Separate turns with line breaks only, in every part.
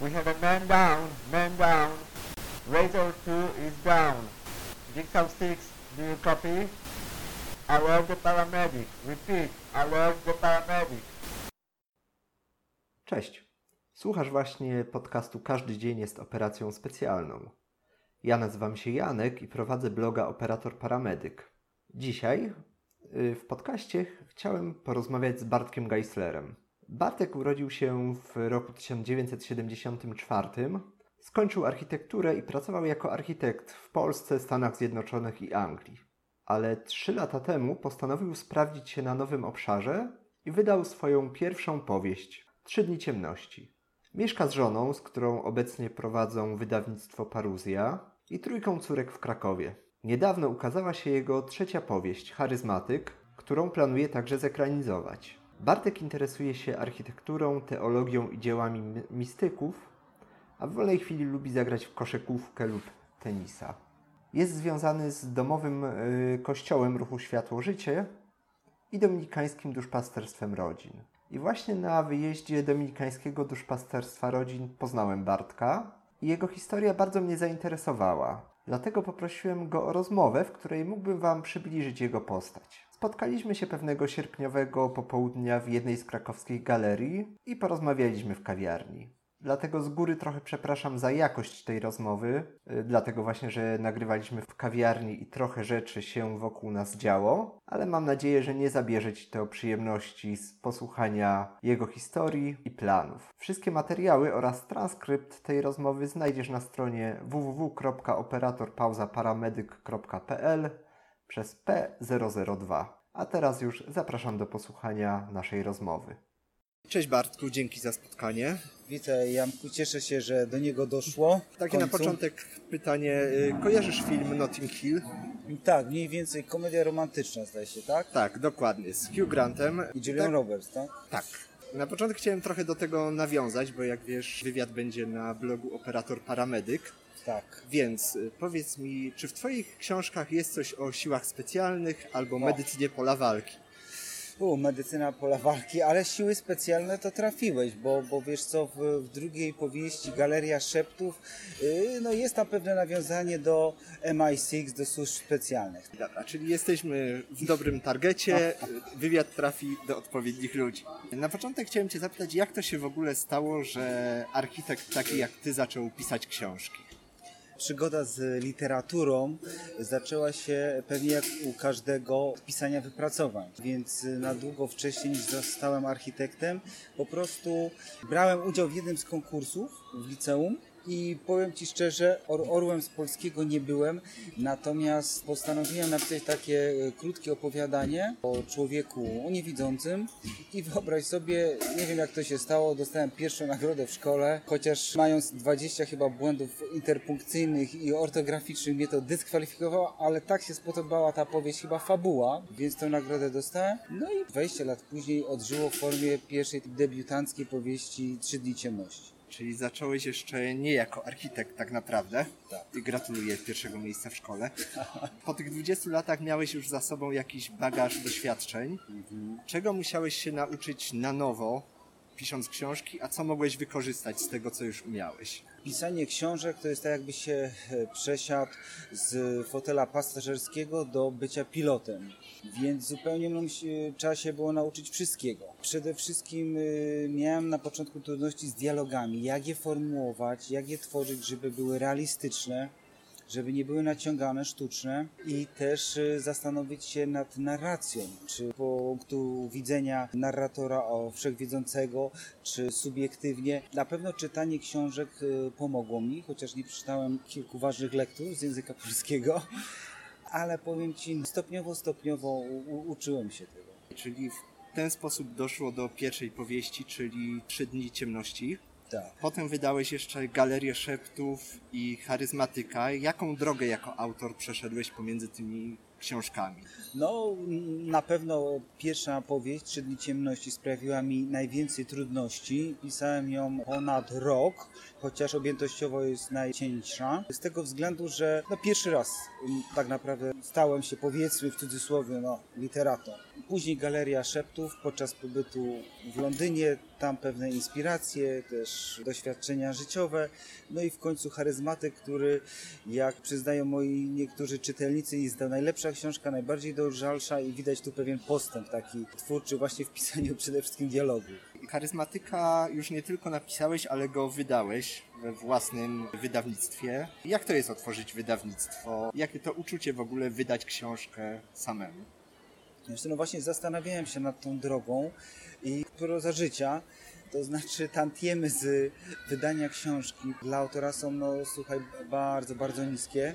We have a man down, man down. Razor 2 is down. Jigsaw 6, do you copy? Love the paramedic. Repeat, love the paramedic.
Cześć. Słuchasz właśnie podcastu Każdy dzień jest operacją specjalną. Ja nazywam się Janek i prowadzę bloga Operator Paramedyk. Dzisiaj y, w podcaście chciałem porozmawiać z Bartkiem Geislerem. Bartek urodził się w roku 1974, skończył architekturę i pracował jako architekt w Polsce, Stanach Zjednoczonych i Anglii. Ale trzy lata temu postanowił sprawdzić się na nowym obszarze i wydał swoją pierwszą powieść Trzy dni ciemności. Mieszka z żoną, z którą obecnie prowadzą wydawnictwo Paruzja i trójką córek w Krakowie. Niedawno ukazała się jego trzecia powieść, Charyzmatyk, którą planuje także zekranizować. Bartek interesuje się architekturą, teologią i dziełami mi- mistyków, a w wolnej chwili lubi zagrać w koszykówkę lub tenisa. Jest związany z domowym y, kościołem ruchu Światło-Życie i dominikańskim duszpasterstwem rodzin. I właśnie na wyjeździe dominikańskiego duszpasterstwa rodzin poznałem Bartka i jego historia bardzo mnie zainteresowała. Dlatego poprosiłem go o rozmowę, w której mógłbym Wam przybliżyć jego postać. Spotkaliśmy się pewnego sierpniowego popołudnia w jednej z krakowskich galerii i porozmawialiśmy w kawiarni. Dlatego z góry trochę przepraszam za jakość tej rozmowy, y, dlatego właśnie, że nagrywaliśmy w kawiarni i trochę rzeczy się wokół nas działo, ale mam nadzieję, że nie zabierze Ci to przyjemności z posłuchania jego historii i planów. Wszystkie materiały oraz transkrypt tej rozmowy znajdziesz na stronie www.operatorpauzaparamedyk.pl przez P002. A teraz już zapraszam do posłuchania naszej rozmowy. Cześć Bartku, dzięki za spotkanie.
Witaj Janku, cieszę się, że do niego doszło.
Takie na początek pytanie. y, Kojarzysz film Notting Hill?
Tak, mniej więcej komedia romantyczna zdaje się, tak?
Tak, dokładnie. Z Hugh Grantem.
I Julian
tak,
Roberts, tak?
tak. Na początek chciałem trochę do tego nawiązać, bo jak wiesz, wywiad będzie na blogu Operator Paramedyk.
Tak.
Więc y, powiedz mi, czy w Twoich książkach jest coś o siłach specjalnych albo
No.
medycynie pola walki?
U, medycyna pola walki, ale siły specjalne to trafiłeś, bo, bo wiesz co, w, w drugiej powieści Galeria Szeptów, yy, no jest tam pewne nawiązanie do MI6, do służb specjalnych.
Dobra, czyli jesteśmy w dobrym targecie, wywiad trafi do odpowiednich ludzi. Na początek chciałem Cię zapytać, jak to się w ogóle stało, że architekt taki jak Ty zaczął pisać książki?
Przygoda z literaturą zaczęła się pewnie jak u każdego pisania wypracowań, więc na długo wcześniej niż zostałem architektem, po prostu brałem udział w jednym z konkursów w liceum i powiem Ci szczerze, or orłem z polskiego nie byłem, natomiast postanowiłem napisać takie e, krótkie opowiadanie o człowieku niewidzącym i wyobraź sobie, nie wiem jak to się stało, dostałem pierwszą nagrodę w szkole, chociaż mając 20 chyba błędów interpunkcyjnych i ortograficznych mnie to dyskwalifikowało, ale tak się spodobała ta powieść, chyba fabuła, więc tę nagrodę dostałem. No i 20 lat później odżyło w formie pierwszej debiutanckiej powieści Trzy dni ciemności.
Czyli zacząłeś jeszcze nie jako architekt tak naprawdę.
Tak.
I gratuluję pierwszego miejsca w szkole. Po tych 20 latach miałeś już za sobą jakiś bagaż doświadczeń. Czego musiałeś się nauczyć na nowo, pisząc książki, a co mogłeś wykorzystać z tego, co już umiałeś?
Pisanie książek to jest tak, jakby się e, przesiadł z fotela pasażerskiego do bycia pilotem. Więc zupełnie mną się- trzeba się było nauczyć wszystkiego. Przede wszystkim y, miałem na początku trudności z dialogami. Jak je formułować, jak je tworzyć, żeby były realistyczne, żeby nie były naciągane, sztuczne i też y, zastanowić się nad narracją, czy punktu widzenia narratora o wszechwiedzącego, czy subiektywnie. Na pewno czytanie książek y, pomogło mi, chociaż nie przeczytałem kilku ważnych lektur z języka polskiego, ale powiem Ci, stopniowo, stopniowo uczyłem się tego.
Czyli w ten sposób doszło do pierwszej powieści, czyli Trzy dni ciemności.
Tak.
Potem wydałeś jeszcze Galerię Szeptów i Charyzmatyka. Jaką drogę jako autor przeszedłeś pomiędzy tymi książkami?
No, na pewno pierwsza powieść, Trzy dni ciemności, sprawiła mi najwięcej trudności. Pisałem ją ponad rok, chociaż objętościowo jest najcieńsza. Z tego względu, że no, pierwszy raz m, tak naprawdę stałem się, powiedzmy w cudzysłowie, no, literatą. Później Galeria Szeptów podczas pobytu w Londynie, tam pewne inspiracje, też doświadczenia życiowe. No i w końcu charyzmatyk, który, jak przyznają moi niektórzy czytelnicy, jest to najlepsza książka, najbardziej dojrzalsza i widać tu pewien postęp taki twórczy właśnie w pisaniu przede wszystkim dialogu.
Charyzmatyka już nie tylko napisałeś, ale go wydałeś we własnym wydawnictwie. Jak to jest otworzyć wydawnictwo? Jakie to uczucie w ogóle wydać książkę samemu?
Co, No właśnie zastanawiałem się nad tą drogą i proza życia, to znaczy tantiemy z wydania książki dla autora są, no słuchaj, bardzo, bardzo niskie.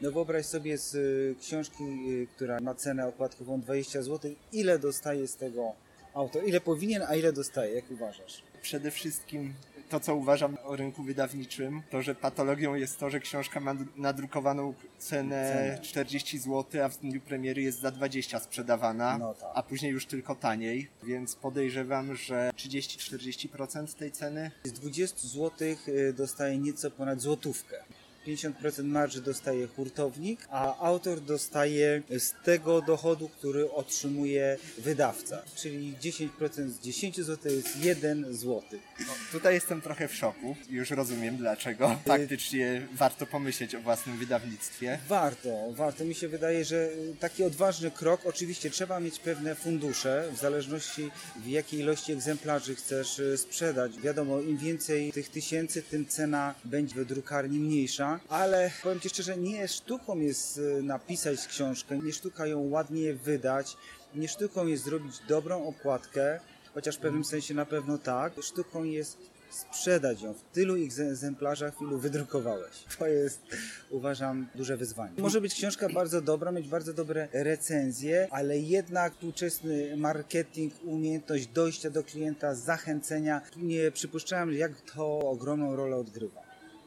No wyobraź sobie z y, książki, y, która ma cenę okładkową 20 zł, ile dostaje z tego autor? Ile powinien, a ile dostaje? Jak uważasz?
Przede wszystkim to, co uważam o rynku wydawniczym, to, że patologią jest to, że książka ma nadrukowaną cenę
Cenę.
40 zł, a w dniu premiery jest za 20 sprzedawana,
No tak.
a później już tylko taniej, więc podejrzewam, że 30-40% tej ceny
Z 20 zł y, dostaje nieco ponad złotówkę. 50% marży dostaje hurtownik, a autor dostaje z tego dochodu, który otrzymuje wydawca. Czyli 10% z 10 zł to jest 1 zł.
No, tutaj jestem trochę w szoku. Już rozumiem dlaczego. Faktycznie warto pomyśleć o własnym wydawnictwie.
Warto, warto. Mi się wydaje, że y, taki odważny krok, oczywiście trzeba mieć pewne fundusze, w zależności w jakiej ilości egzemplarzy chcesz y, sprzedać. Wiadomo, im więcej tych tysięcy, tym cena będzie w drukarni mniejsza, ale powiem Ci szczerze, nie sztuką jest y, napisać książkę, nie sztuka ją ładnie wydać, nie sztuką jest zrobić dobrą okładkę, chociaż w pewnym sensie na pewno tak. Sztuką jest sprzedać ją w tylu egze- egzemplarzach, w ilu wydrukowałeś. To jest, uważam, duże wyzwanie. Może być książka bardzo dobra, mieć bardzo dobre recenzje, ale jednak współczesny marketing, umiejętność dojścia do klienta, zachęcenia, nie przypuszczałem, jak to ogromną rolę odgrywa.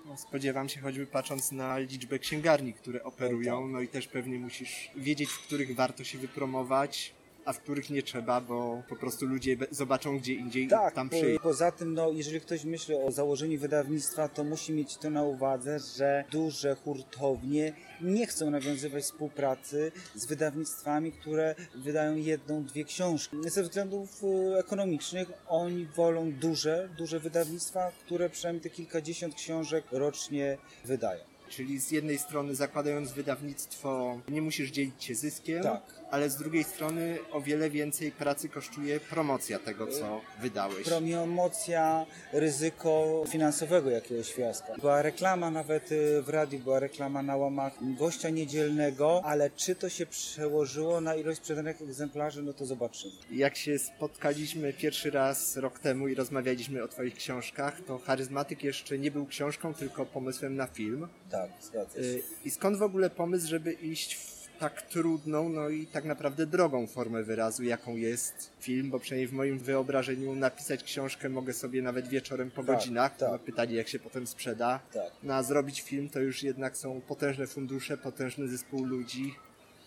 No, Spodziewam się choćby patrząc na liczbę księgarni, które operują, no i też pewnie musisz wiedzieć, w których warto się wypromować, a w których nie trzeba, bo po prostu ludzie zobaczą gdzie indziej
Tak,
tam przyjdą.
poza tym, no, jeżeli ktoś myśli o założeniu wydawnictwa, to musi mieć to na uwadze, że duże hurtownie nie chcą nawiązywać współpracy z wydawnictwami, które wydają jedną, dwie książki. Ze względów e, ekonomicznych oni wolą duże, duże wydawnictwa, które przynajmniej te kilkadziesiąt książek rocznie wydają.
Czyli z jednej strony zakładając wydawnictwo nie musisz dzielić się zyskiem,
Tak.
ale z drugiej strony o wiele więcej pracy kosztuje promocja tego, co wydałeś.
Promocja ryzyko finansowego jakiegoś fiaska. Była reklama nawet y, w radiu, była reklama na łamach gościa niedzielnego, ale czy to się przełożyło na ilość sprzedanych egzemplarzy, no to zobaczymy.
Jak się spotkaliśmy pierwszy raz rok temu i rozmawialiśmy o Twoich książkach, to Charyzmatyk jeszcze nie był książką, tylko pomysłem na film.
Tak, zgadza się.
Y, I skąd w ogóle pomysł, żeby iść w tak trudną, no i tak naprawdę drogą formę wyrazu, jaką jest film, bo przynajmniej w moim wyobrażeniu napisać książkę mogę sobie nawet wieczorem po
Tak,
godzinach.
tak.
No, pytanie, jak się potem sprzeda.
Tak,
No a zrobić film to już jednak są potężne fundusze, potężny zespół ludzi.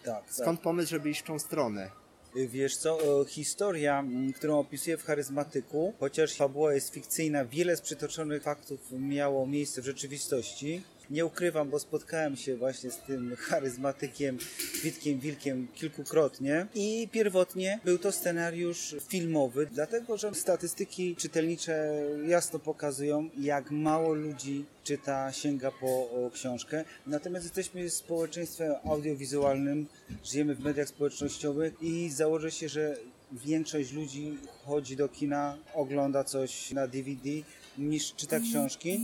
tak.
Skąd pomysł, żeby iść w tą stronę?
Y, Wiesz co, e, historia, którą opisuję w charyzmatyku, chociaż fabuła jest fikcyjna, wiele z przytoczonych faktów miało miejsce w rzeczywistości. Nie ukrywam, bo spotkałem się właśnie z tym charyzmatykiem Witkiem Wilkiem kilkukrotnie i pierwotnie był to scenariusz filmowy, dlatego że statystyki czytelnicze jasno pokazują, jak mało ludzi czyta, sięga po książkę. Natomiast jesteśmy społeczeństwem audiowizualnym, żyjemy w mediach społecznościowych i założę się, że większość ludzi chodzi do kina, ogląda coś na DVD niż czyta książki.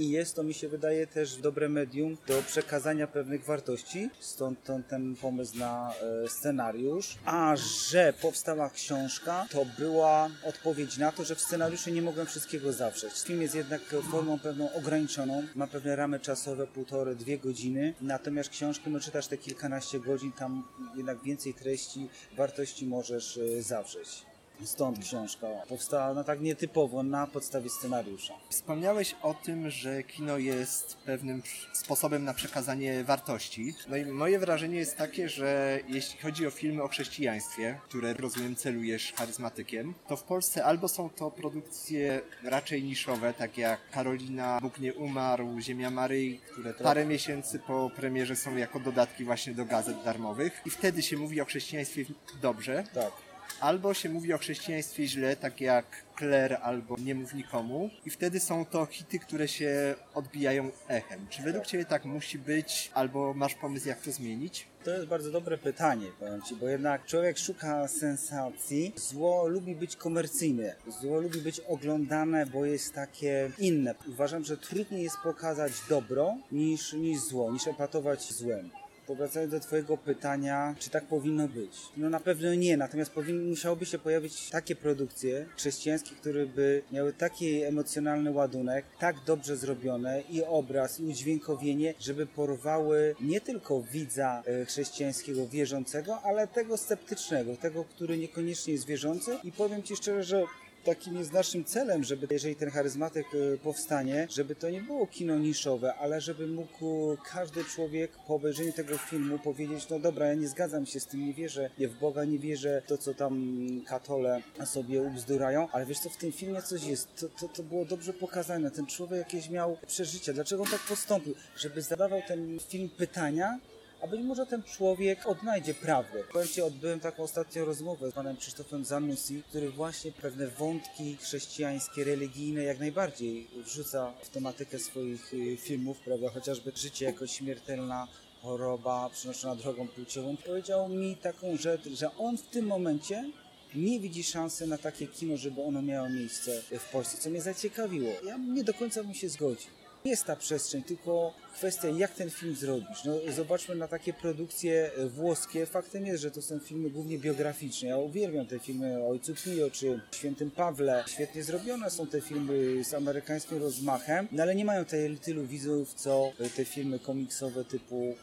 I jest to, mi się wydaje, też dobre medium do przekazania pewnych wartości. Stąd ten, ten pomysł na e, scenariusz. A że powstała książka, to była odpowiedź na to, że w scenariuszu nie mogłem wszystkiego zawrzeć. Film jest jednak formą pewną ograniczoną, ma pewne ramy czasowe, półtorej, dwie godziny. Natomiast książkę, no czytasz te kilkanaście godzin, tam jednak więcej treści, wartości możesz e, zawrzeć. Stąd książka powstała no tak nietypowo na podstawie scenariusza.
Wspomniałeś o tym, że kino jest pewnym sposobem na przekazanie wartości. No i moje wrażenie jest takie, że jeśli chodzi o filmy o chrześcijaństwie, które rozumiem celujesz charyzmatykiem, to w Polsce albo są to produkcje raczej niszowe, tak jak Karolina, Bóg nie umarł, Ziemia Maryi, które parę miesięcy po premierze są jako dodatki właśnie do gazet darmowych i wtedy się mówi o chrześcijaństwie dobrze,
Tak.
Albo się mówi o chrześcijaństwie źle, tak jak Kler albo Nie mów nikomu i wtedy są to hity, które się odbijają echem. Czy według Ciebie tak musi być, albo masz pomysł jak to zmienić?
To jest bardzo dobre pytanie, powiem Ci, bo jednak człowiek szuka sensacji. Zło lubi być komercyjne, zło lubi być oglądane, bo jest takie inne. Uważam, że trudniej jest pokazać dobro niż, niż zło, niż epatować złem. Powracając do Twojego pytania, czy tak powinno być? No na pewno nie, natomiast powinny, musiałoby się pojawić takie produkcje chrześcijańskie, które by miały taki emocjonalny ładunek, tak dobrze zrobione i obraz, i udźwiękowienie, żeby porwały nie tylko widza e, chrześcijańskiego wierzącego, ale tego sceptycznego, tego, który niekoniecznie jest wierzący. I powiem Ci szczerze, że takim jest naszym celem, żeby jeżeli ten charyzmatyk e, powstanie, żeby to nie było kino niszowe, ale żeby mógł każdy człowiek po obejrzeniu tego filmu powiedzieć, no dobra, ja nie zgadzam się z tym, nie wierzę nie w Boga, nie wierzę w to, co tam katole sobie ubzdurają, ale wiesz co, w tym filmie coś jest, to, to, to było dobrze pokazane, ten człowiek jakieś miał przeżycia, dlaczego on tak postąpił, żeby zadawał ten film pytania, a być może ten człowiek odnajdzie prawdę. Ci, odbyłem taką ostatnią rozmowę z panem Krzysztofem Zanussi, który właśnie pewne wątki chrześcijańskie, religijne jak najbardziej wrzuca w tematykę swoich y, filmów, prawda, chociażby życie jako śmiertelna choroba przenoszona drogą płciową. Powiedział mi taką rzecz, że on w tym momencie nie widzi szansy na takie kino, żeby ono miało miejsce w Polsce, co mnie zaciekawiło. Ja nie do końca bym się zgodził. Jest ta przestrzeń, tylko kwestia jak ten film zrobisz. No, zobaczmy na takie produkcje włoskie. Faktem jest, że to są filmy głównie biograficzne. Ja uwielbiam te filmy o Ojcu Pio czy Świętym Pawle. Świetnie zrobione są te filmy z amerykańskim rozmachem, no ale nie mają tej, tylu widzów, co te filmy komiksowe typu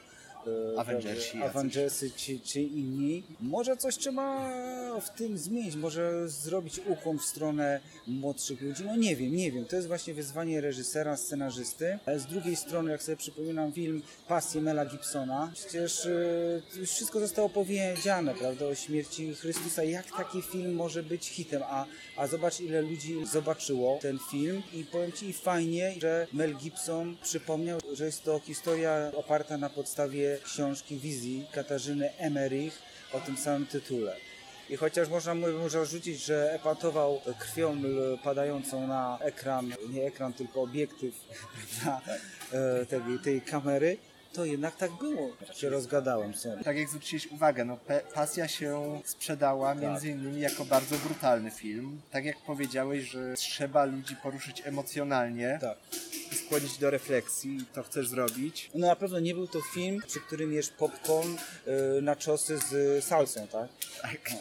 e,
Avengersi jacyś.
Avengersy czy, czy inni. Może coś trzeba w tym zmienić, może zrobić ukłon w stronę młodszych ludzi. No nie wiem, nie wiem. To jest właśnie wyzwanie reżysera, scenarzysty. Z drugiej strony, jak sobie przypominam film Pasję Mela Gibsona, przecież y, już wszystko zostało powiedziane, prawda, o śmierci Chrystusa. Jak taki film może być hitem? A, a zobacz, ile ludzi zobaczyło ten film i powiem Ci fajnie, że Mel Gibson przypomniał, że jest to historia oparta na podstawie książki wizji Katarzyny Emmerich o tym samym tytule. I chociaż można mu zarzucić, że epatował krwią padającą na ekran, nie ekran, tylko obiektyw prawda, e, tej, tej kamery, to jednak tak było. Się rozgadałem sobie.
Tak jak zwróciłeś uwagę, no Pasja się sprzedała między innymi jako bardzo brutalny film. Tak jak powiedziałeś, że trzeba ludzi poruszyć emocjonalnie
Tak.
Skłonić do refleksji to chcesz zrobić.
No na pewno nie był to film, przy którym jesz popcorn y, na czosy z salsą, tak?
Tak.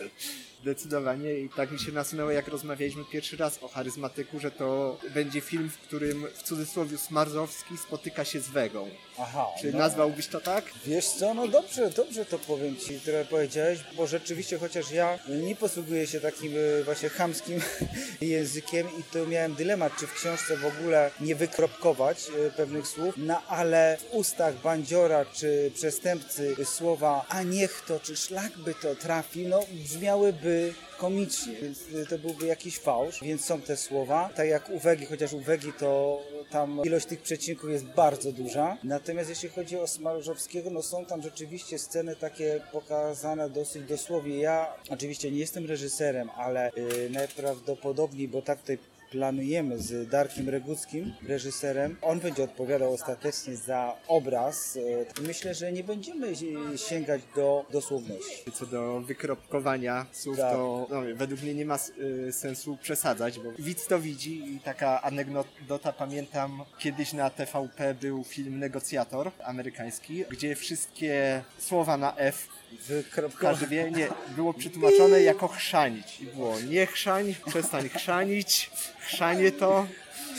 Zdecydowanie i tak mi się nasunęło, jak rozmawialiśmy pierwszy raz o charyzmatyku, że to będzie film, w którym w cudzysłowie Smarzowski spotyka się z Wegą.
Aha.
Czy
no.
nazwałbyś to tak?
Wiesz co, no dobrze, dobrze to powiem Ci, które powiedziałeś, bo rzeczywiście, chociaż ja nie posługuję się takim e, właśnie chamskim językiem i tu miałem dylemat, czy w książce w ogóle nie wykropkować e, pewnych słów, no ale w ustach bandziora czy przestępcy słowa a niech to, czy szlak by to trafił, no brzmiałyby komicznie, więc y, to byłby jakiś fałsz, więc są te słowa. Tak jak u Wegi, chociaż u Wegi to tam ilość tych przecinków jest bardzo duża. Natomiast jeśli chodzi o Smarzowskiego, no są tam rzeczywiście sceny takie pokazane dosyć dosłownie. Ja oczywiście nie jestem reżyserem, ale y, najprawdopodobniej, bo tak tutaj planujemy z Darkiem Reguckim, reżyserem. On będzie odpowiadał ostatecznie za obraz. Y, Myślę, że nie będziemy sięgać do dosłowności.
Co do wykropkowania słów,
Tak.
to no, według mnie nie ma y, sensu przesadzać, bo widz to widzi i taka anegdota, pamiętam, kiedyś na TVP był film Negocjator amerykański, gdzie wszystkie słowa na F
Wykropkować.
każdy wie, nie, było przetłumaczone jako chrzanić. I było nie chrzań, przestań chrzanić, chrzanie to.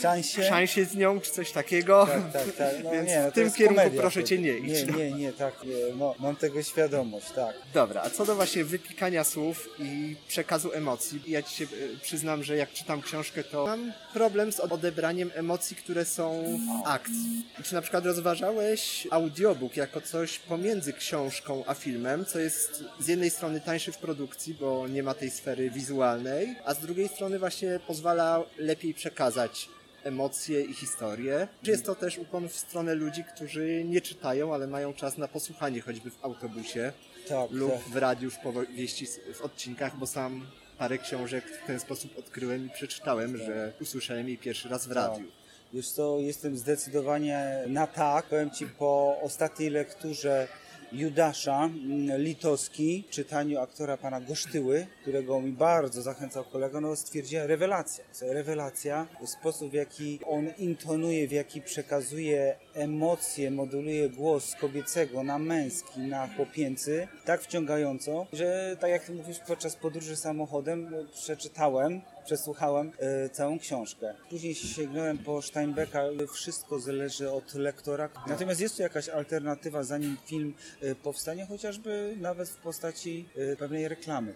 Szansie.
szansie z nią, czy coś takiego.
Tak, tak, tak. No,
Więc
nie, no,
w tym kierunku
komedia
proszę cię nie iść.
Nie, nie, nie, tak, nie, no, mam tego świadomość, tak.
Dobra, a co do właśnie wypikania słów i przekazu emocji, ja ci się e, przyznam, że jak czytam książkę, to mam problem z odebraniem emocji, które są w akcji. Czy na przykład rozważałeś audiobook jako coś pomiędzy książką a filmem, co jest z jednej strony tańszy w produkcji, bo nie ma tej sfery wizualnej, a z drugiej strony właśnie pozwala lepiej przekazać emocje i historie. Jest to też ukłon w stronę ludzi, którzy nie czytają, ale mają czas na posłuchanie choćby w autobusie
Tak,
lub
tak.
w radiu już powieści w odcinkach, bo sam parę książek w ten sposób odkryłem i przeczytałem, że usłyszałem jej pierwszy raz w radiu.
Wiesz co, jestem zdecydowanie na tak. Powiem Ci po ostatniej lekturze Judasza mm, Litowski, czytaniu aktora pana Gosztyły, którego mi bardzo zachęcał kolega, no stwierdziła rewelacja. Rewelacja, sposób w jaki on intonuje, w jaki przekazuje emocje, moduluje głos kobiecego na męski, na chłopięcy, tak wciągająco, że tak jak mówisz, podczas podróży samochodem no, przeczytałem przesłuchałem e, całą książkę. Później sięgnąłem po Steinbecka. Wszystko zależy od lektora. Natomiast jest tu jakaś alternatywa, zanim film e, powstanie, chociażby nawet w postaci e, pewnej reklamy.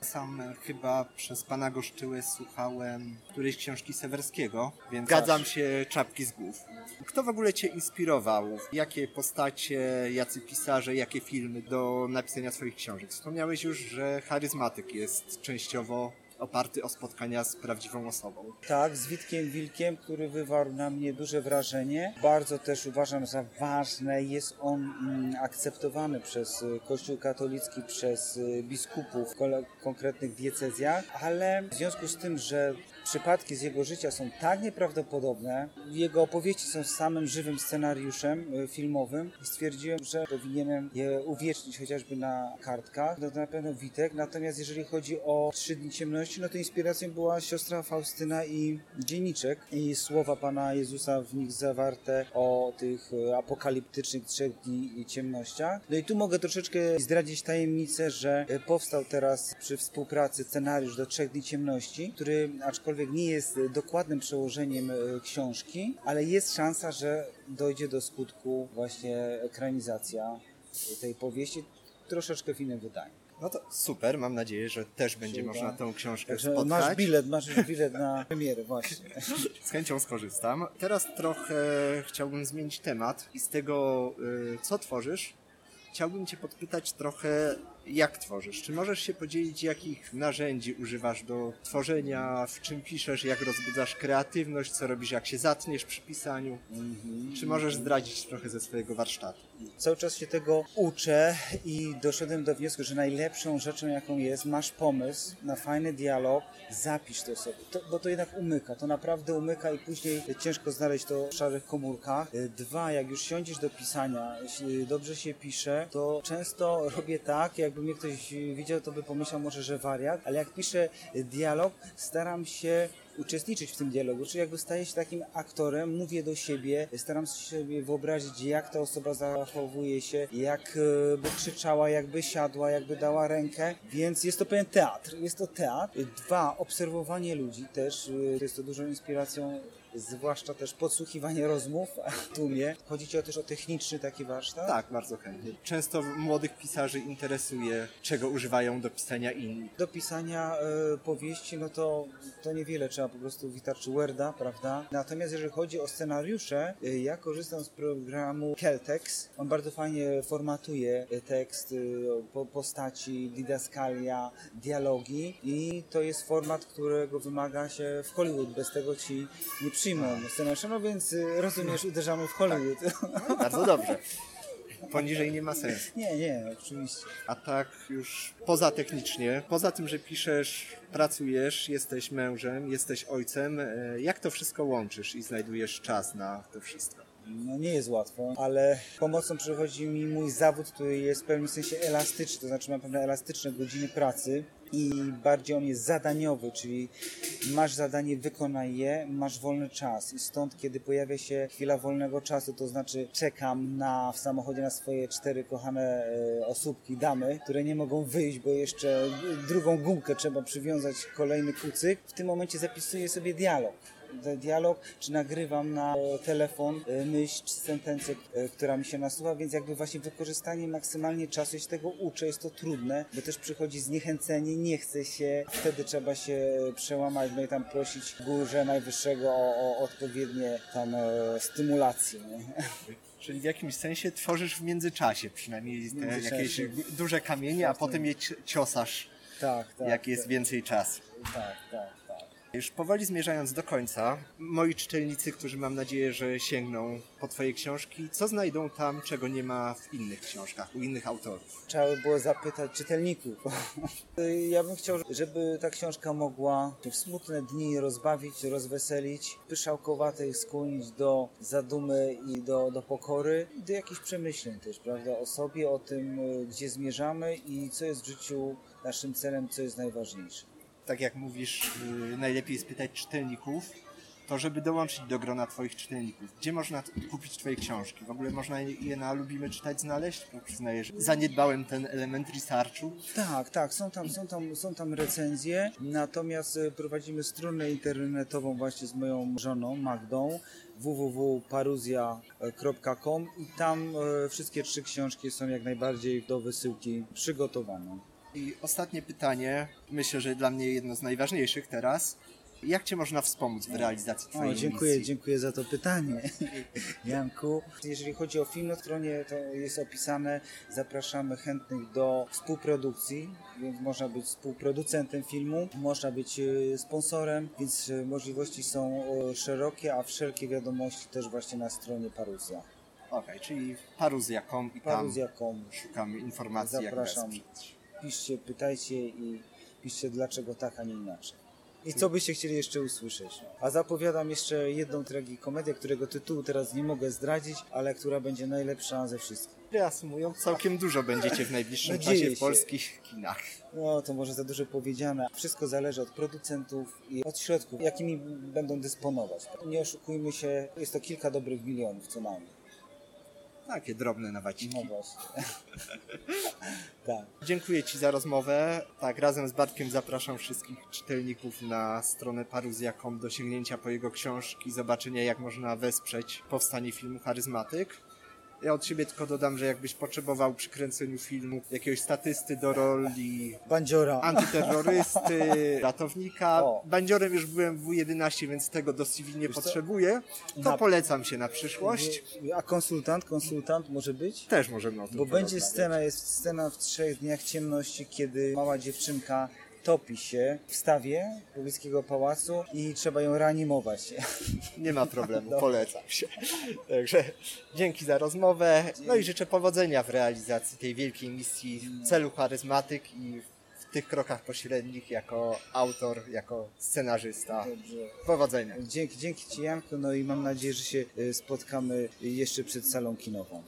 Sam e, chyba przez pana Goszczyłę słuchałem którejś książki Sewerskiego, więc zgadzam się czapki z głów. Kto w ogóle cię inspirował? Jakie postacie, jacy pisarze, jakie filmy do napisania swoich książek? Wspomniałeś już, że charyzmatyk jest częściowo oparty o spotkania z prawdziwą osobą.
Tak, z Witkiem Wilkiem, który wywarł na mnie duże wrażenie. Bardzo też uważam za ważne, jest on mm, akceptowany przez y, Kościół katolicki, przez y, biskupów w konkretnych diecezjach, ale w związku z tym, że przypadki z jego życia są tak nieprawdopodobne, jego opowieści są samym żywym scenariuszem y, filmowym i stwierdziłem, że powinienem je uwiecznić chociażby na kartkach. No to na pewno Witek, natomiast jeżeli chodzi o Trzy Dni Ciemności, no to inspiracją była siostra Faustyna i Dzienniczek i słowa Pana Jezusa w nich zawarte o tych e, apokaliptycznych Trzech Dni Ciemnościach. No i tu mogę troszeczkę zdradzić tajemnicę, że e, powstał teraz przy współpracy scenariusz do Trzech Dni Ciemności, który aczkolwiek nie jest e, dokładnym przełożeniem e, książki, ale jest szansa, że dojdzie do skutku właśnie ekranizacja tej powieści troszeczkę w innym wydaniu.
No to super, mam nadzieję, że też będzie można tą książkę
Także
spotkać.
masz bilet, masz bilet na premierę, właśnie.
Z chęcią skorzystam. Teraz trochę chciałbym zmienić temat i z tego, y, co tworzysz, chciałbym Cię podpytać trochę, jak tworzysz. Czy możesz się podzielić, jakich narzędzi używasz do tworzenia, w czym piszesz, jak rozbudzasz kreatywność, co robisz, jak się zatniesz przy pisaniu? Czy możesz zdradzić trochę ze swojego warsztatu?
Cały czas się tego uczę i doszedłem do wniosku, że najlepszą rzeczą, jaką jest, masz pomysł na fajny dialog, zapisz to sobie, to, bo to jednak umyka, to naprawdę umyka i później ciężko znaleźć to w szarych komórkach. Dwa, jak już siądziesz do pisania, jeśli dobrze się pisze, to często robię tak, jakby mnie ktoś widział, to by pomyślał może, że wariat, ale jak piszę dialog, staram się uczestniczyć w tym dialogu, czyli jakby staję się takim aktorem, mówię do siebie, staram się sobie wyobrazić, jak ta osoba zachowuje się, jak e, by krzyczała, jakby siadła, jakby dała rękę, więc jest to pewien teatr, jest to teatr. Dwa, obserwowanie ludzi też, e, jest to dużą inspiracją zwłaszcza też podsłuchiwanie rozmów w tłumie. Chodzi ci o też o techniczny taki warsztat?
Tak, bardzo chętnie. Często młodych pisarzy interesuje, czego używają do pisania inni.
Do pisania e, powieści, no to, to niewiele trzeba po prostu wystarczy Worda, prawda? Natomiast jeżeli chodzi o scenariusze, e, ja korzystam z programu Keltex. On bardzo fajnie formatuje e, tekst, e, po, postaci, didaskalia, dialogi i to jest format, którego wymaga się w Hollywood. Bez tego ci nie przyjmą scenariusza, no więc e, rozumiesz, uderzamy w Hollywood.
Bardzo dobrze. Poniżej nie ma sensu.
nie, nie, oczywiście.
A tak już poza technicznie, poza tym, że piszesz, pracujesz, jesteś mężem, jesteś ojcem, e, jak to wszystko łączysz i znajdujesz czas na to wszystko?
No nie jest łatwo, ale pomocą przychodzi mi mój zawód, który jest w pewnym sensie elastyczny, to znaczy mam pewne elastyczne godziny pracy i bardziej on jest zadaniowy, czyli masz zadanie, wykonaj je, masz wolny czas i stąd, kiedy pojawia się chwila wolnego czasu, to znaczy czekam na, w samochodzie na swoje cztery kochane e, osóbki, damy, które nie mogą wyjść, bo jeszcze drugą gumkę trzeba przywiązać, kolejny kucyk. W tym momencie zapisuję sobie dialog dialog, czy nagrywam na e, telefon e, myśl czy sentencję, e, która mi się nasuwa, więc jakby właśnie wykorzystanie maksymalnie czasu, ja się tego uczę, jest to trudne, bo też przychodzi zniechęcenie, nie chce się, wtedy trzeba się przełamać, no i tam prosić górze najwyższego o, o odpowiednie tam e, stymulacje. Nie?
Czyli w jakimś sensie tworzysz w międzyczasie przynajmniej te
międzyczasie.
jakieś duże kamienie, a potem je ci- ciosasz,
Tak, tak.
jak jest więcej czasu.
Tak, tak, tak.
Już powoli zmierzając do końca, moi czytelnicy, którzy mam nadzieję, że sięgną po Twoje książki, co znajdą tam, czego nie ma w innych książkach, u innych autorów?
Trzeba by było zapytać czytelników. Ja bym chciał, żeby ta książka mogła w smutne dni rozbawić, rozweselić, pyszałkowate ich skłonić do zadumy i do, do pokory do jakichś przemyśleń też, prawda, o sobie, o tym, gdzie zmierzamy i co jest w życiu naszym celem, co jest najważniejsze.
Tak jak mówisz, yy, najlepiej spytać czytelników, to żeby dołączyć do grona Twoich czytelników. Gdzie można kupić Twoje książki? W ogóle można je na Lubimy Czytać znaleźć? Bo przyznaję, że zaniedbałem ten element researchu.
Tak, tak, są tam, są tam, są tam recenzje, natomiast e, prowadzimy stronę internetową właśnie z moją żoną Magdą www.paruzja.com i tam e, wszystkie trzy książki są jak najbardziej do wysyłki przygotowane.
I ostatnie pytanie, myślę, że dla mnie jedno z najważniejszych teraz. Jak Cię można wspomóc w realizacji
O,
Twojej
dziękuję,
misji?
dziękuję za to pytanie, Janku. Jeżeli chodzi o film, na stronie to jest opisane, zapraszamy chętnych do współprodukcji, więc można być współproducentem filmu, można być e, sponsorem, więc e, możliwości są e, szerokie, a wszelkie wiadomości też właśnie na stronie Paruzja.
Okej, czyli paruzja.com i tam
Paruzja.com.
szukamy informacji,
Zapraszam.
jak wesprzeć.
Piszcie, pytajcie i piszcie dlaczego tak, a nie inaczej. I co byście chcieli jeszcze usłyszeć? A zapowiadam jeszcze jedną tragikomedię, którego tytułu teraz nie mogę zdradzić, ale która będzie najlepsza ze wszystkich.
Reasumując, całkiem dużo będziecie w najbliższym
Nadzieję
czasie w polskich kinach.
No, to może za dużo powiedziane. Wszystko zależy od producentów i od środków, jakimi będą dysponować. Nie oszukujmy się, jest to kilka dobrych milionów co najmniej.
Takie drobne nawaciki.
No właśnie. tak.
Dziękuję Ci za rozmowę. Tak, razem z Bartkiem zapraszam wszystkich czytelników na stronę paruzja.com do sięgnięcia po jego książki, zobaczenia jak można wesprzeć powstanie filmu Charyzmatyk. Ja od siebie tylko dodam, że jakbyś potrzebował przy kręceniu filmu jakiegoś statysty do roli
Bandziora.
antyterrorysty, ratownika.
O.
Bandziorem już byłem w W11, więc tego do CV nie
Wiesz co?
potrzebuję. To
Na-
polecam się na przyszłość.
A konsultant, konsultant może być?
Też możemy o tym
Bo będzie scena, jest scena w trzech dniach ciemności, kiedy mała dziewczynka topi się w stawie pobliskiego pałacu i trzeba ją reanimować.
Nie ma problemu, polecam się. Także dzięki za rozmowę. No i życzę powodzenia w realizacji tej wielkiej misji w celu charyzmatyk i w tych krokach pośrednich jako autor, jako scenarzysta.
Dobrze.
Powodzenia.
Dzięki, dzięki Ci Janku, no i mam nadzieję, że się y, spotkamy jeszcze przed salą kinową.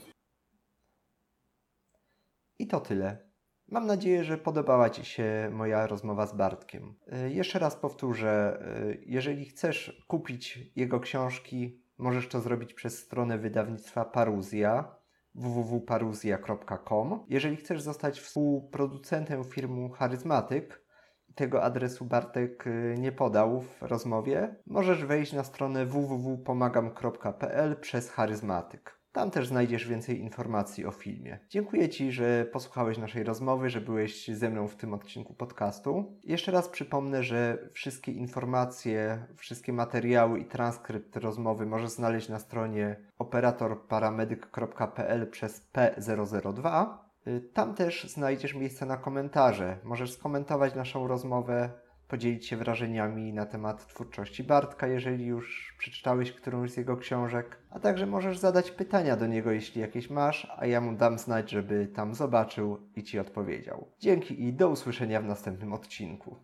I to tyle. Mam nadzieję, że podobała Ci się moja rozmowa z Bartkiem. Y, Jeszcze raz powtórzę, y, jeżeli chcesz kupić jego książki, możesz to zrobić przez stronę wydawnictwa Paruzja www.paruzja.com. Jeżeli chcesz zostać współproducentem firmu Charyzmatyk, tego adresu Bartek y, nie podał w rozmowie, możesz wejść na stronę www.pomagam.pl przez Charyzmatyk. Tam też znajdziesz więcej informacji o filmie. Dziękuję Ci, że posłuchałeś naszej rozmowy, że byłeś ze mną w tym odcinku podcastu. Jeszcze raz przypomnę, że wszystkie informacje, wszystkie materiały i transkrypt rozmowy możesz znaleźć na stronie operatorparamedyk.pl przez P002. Y, Tam też znajdziesz miejsce na komentarze. Możesz skomentować naszą rozmowę, podzielić się wrażeniami na temat twórczości Bartka, jeżeli już przeczytałeś którąś z jego książek, a także możesz zadać pytania do niego, jeśli jakieś masz, a ja mu dam znać, żeby tam zobaczył i ci odpowiedział. Dzięki i do usłyszenia w następnym odcinku.